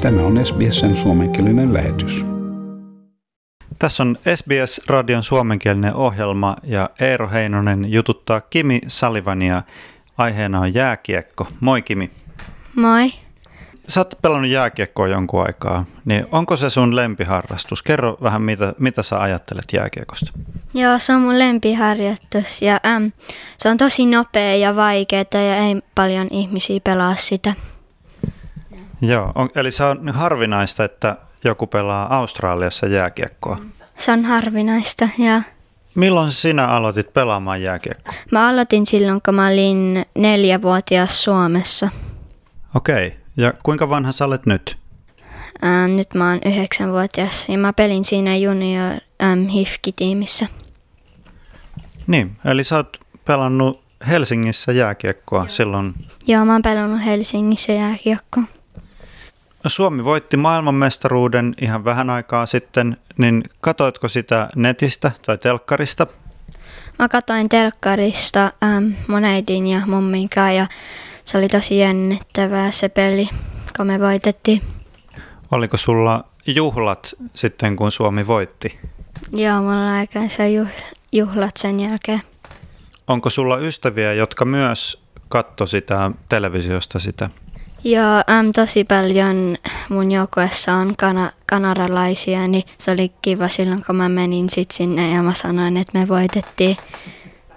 Tämä on SBSn suomenkielinen lähetys. Tässä on SBS-radion suomenkielinen ohjelma ja Eero Heinonen jututtaa Kimi Salivania. Aiheena on jääkiekko. Moi Kimi. Moi. Sä oot pelannut jääkiekkoa jonkun aikaa, niin onko se sun lempiharrastus? Kerro vähän, mitä, mitä sä ajattelet jääkiekosta. Joo, se on mun lempiharjoitus ja äm, se on tosi nopea ja vaikeaa ja ei paljon ihmisiä pelaa sitä. Joo, on, eli se on harvinaista, että joku pelaa Australiassa jääkiekkoa. Se on harvinaista ja Milloin sinä aloitit pelaamaan jääkiekkoa? mä aloitin silloin, kun mä olin neljävuotias Suomessa. Okei, ja kuinka vanha sä olet nyt? Ähm, nyt mä oon yhdeksänvuotias ja mä pelin siinä junior ähm, HIFK-tiimissä. Niin, eli sä oot pelannut Helsingissä jääkiekkoa silloin. Joo, mä oon pelannut Helsingissä jääkiekkoa. Suomi voitti maailmanmestaruuden ihan vähän aikaa sitten, niin katoitko sitä netistä tai telkkarista? Mä katsoin telkkarista ähm, mun äidin ja mummin kanssa ja se oli tosi jännittävää se peli, kun me voitettiin. Oliko sulla juhlat sitten, kun Suomi voitti? Joo, mulla on aikansa juh- juhlat sen jälkeen. Onko sulla ystäviä, jotka myös katto sitä televisiosta sitä? Joo, äm, tosi paljon mun joukkueessa on kana- kanadalaisia, niin se oli kiva silloin, kun mä menin sit sinne ja mä sanoin, että me voitettiin.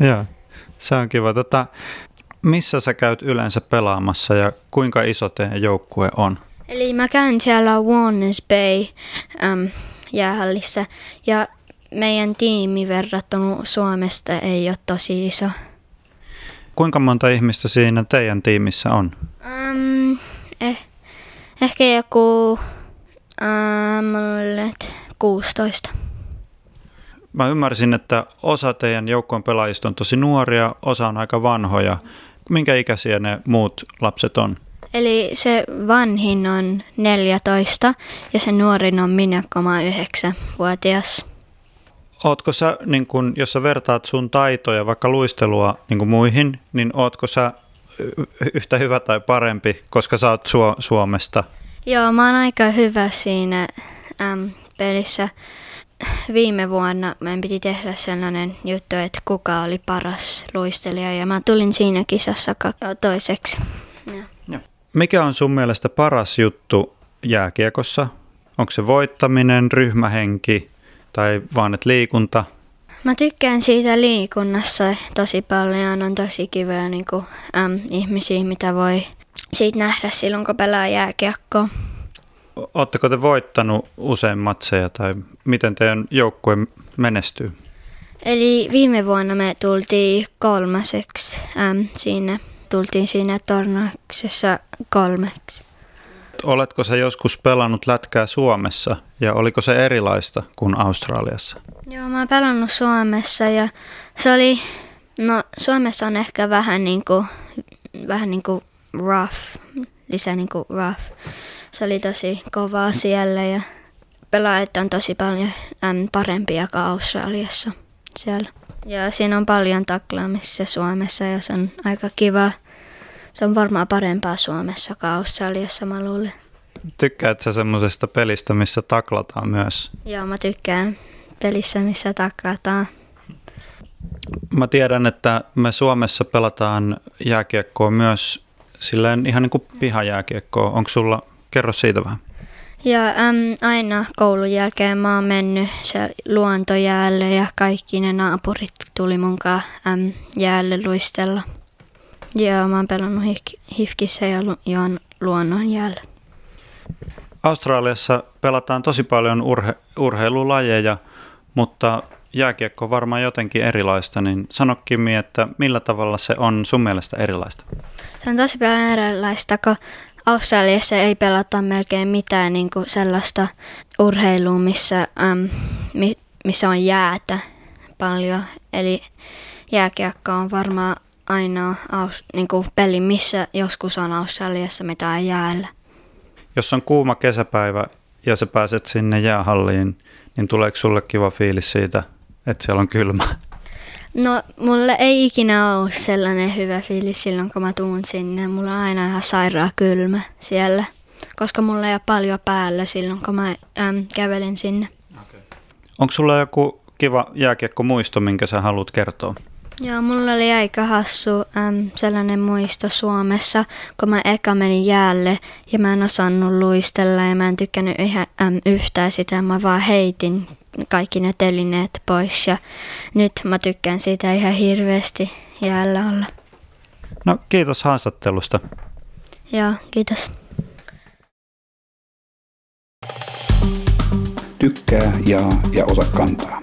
Joo, se on kiva. Tota, missä sä käyt yleensä pelaamassa ja kuinka iso teidän joukkue on? Eli mä käyn siellä Warners Bay äm, jäähallissa ja meidän tiimi verrattuna Suomesta ei ole tosi iso. Kuinka monta ihmistä siinä teidän tiimissä on? Eh, ehkä joku um, 16. Mä ymmärsin, että osa teidän joukkueen pelaajista on tosi nuoria, osa on aika vanhoja. Minkä ikäisiä ne muut lapset on? Eli se vanhin on 14 ja se nuorin on minä, kun mä oon 9-vuotias. Ootko sä, niin kun, jos sä vertaat sun taitoja, vaikka luistelua niin kun muihin, niin ootko sä yhtä hyvä tai parempi, koska sä oot Su- Suomesta? Joo, mä oon aika hyvä siinä äm, pelissä. Viime vuonna meidän piti tehdä sellainen juttu, että kuka oli paras luistelija ja mä tulin siinä kisassa toiseksi. Ja. Mikä on sun mielestä paras juttu jääkiekossa? Onko se voittaminen, ryhmähenki tai vaan et liikunta? Mä tykkään siitä liikunnassa tosi paljon. On tosi kivoja niin kuin, äm, ihmisiä, mitä voi siitä nähdä silloin, kun pelaa jääkiekkoa. Oletteko te voittanut usein matseja tai miten teidän joukkue menestyy? Eli viime vuonna me tultiin kolmaseksi äm, siinä. Tultiin siinä tornauksessa kolmeksi. Oletko sä joskus pelannut lätkää Suomessa ja oliko se erilaista kuin Australiassa? Joo, mä oon pelannut Suomessa ja se oli, no Suomessa on ehkä vähän niinku, vähän niinku rough, lisää niinku rough. Se oli tosi kovaa siellä ja pelaajat on tosi paljon parempia kuin Australiassa siellä. Ja siinä on paljon taklaamissa Suomessa ja se on aika kiva. Se on varmaan parempaa Suomessa kuin Australiassa, mä luulen. Tykkäät sä semmoisesta pelistä, missä taklataan myös? Joo, mä tykkään pelissä, missä taklataan. Mä tiedän, että me Suomessa pelataan jääkiekkoa myös silleen ihan niin kuin pihajääkiekkoa. Onko sulla, kerro siitä vähän. Ja äm, aina koulun jälkeen mä oon mennyt se luontojäälle ja kaikki ne naapurit tuli munkaan äm, jäälle luistella. Ja mä oon pelannut hif- hifkissä ja lu- luonnon jäällä. Australiassa pelataan tosi paljon urhe- urheilulajeja, mutta jääkiekko on varmaan jotenkin erilaista, niin sano Kimi, että millä tavalla se on sun mielestä erilaista? Se on tosi paljon erilaista, kun Australiassa ei pelata melkein mitään niin kuin sellaista urheilua, missä, äm, mi- missä on jäätä paljon. Eli jääkiekko on varmaan ainoa aus- niin kuin peli, missä joskus on Australiassa mitään jäällä. Jos on kuuma kesäpäivä ja sä pääset sinne jäähalliin, niin tuleeko sulle kiva fiilis siitä, että siellä on kylmä? No, mulle ei ikinä ole sellainen hyvä fiilis silloin, kun mä tuun sinne. Mulla on aina ihan sairaan kylmä siellä. koska mulla ei ole paljon päällä silloin, kun mä äm, kävelin sinne. Onko sulla joku kiva jääkiekko-muisto, minkä sä haluat kertoa? Joo, mulla oli aika hassu äm, sellainen muisto Suomessa, kun mä eka menin jäälle ja mä en osannut luistella ja mä en tykkännyt yhä, äm, yhtään sitä. Mä vaan heitin kaikki ne telineet pois ja nyt mä tykkään siitä ihan hirveästi jäällä olla. No kiitos haastattelusta. Joo, kiitos. Tykkää, jaa ja ota kantaa.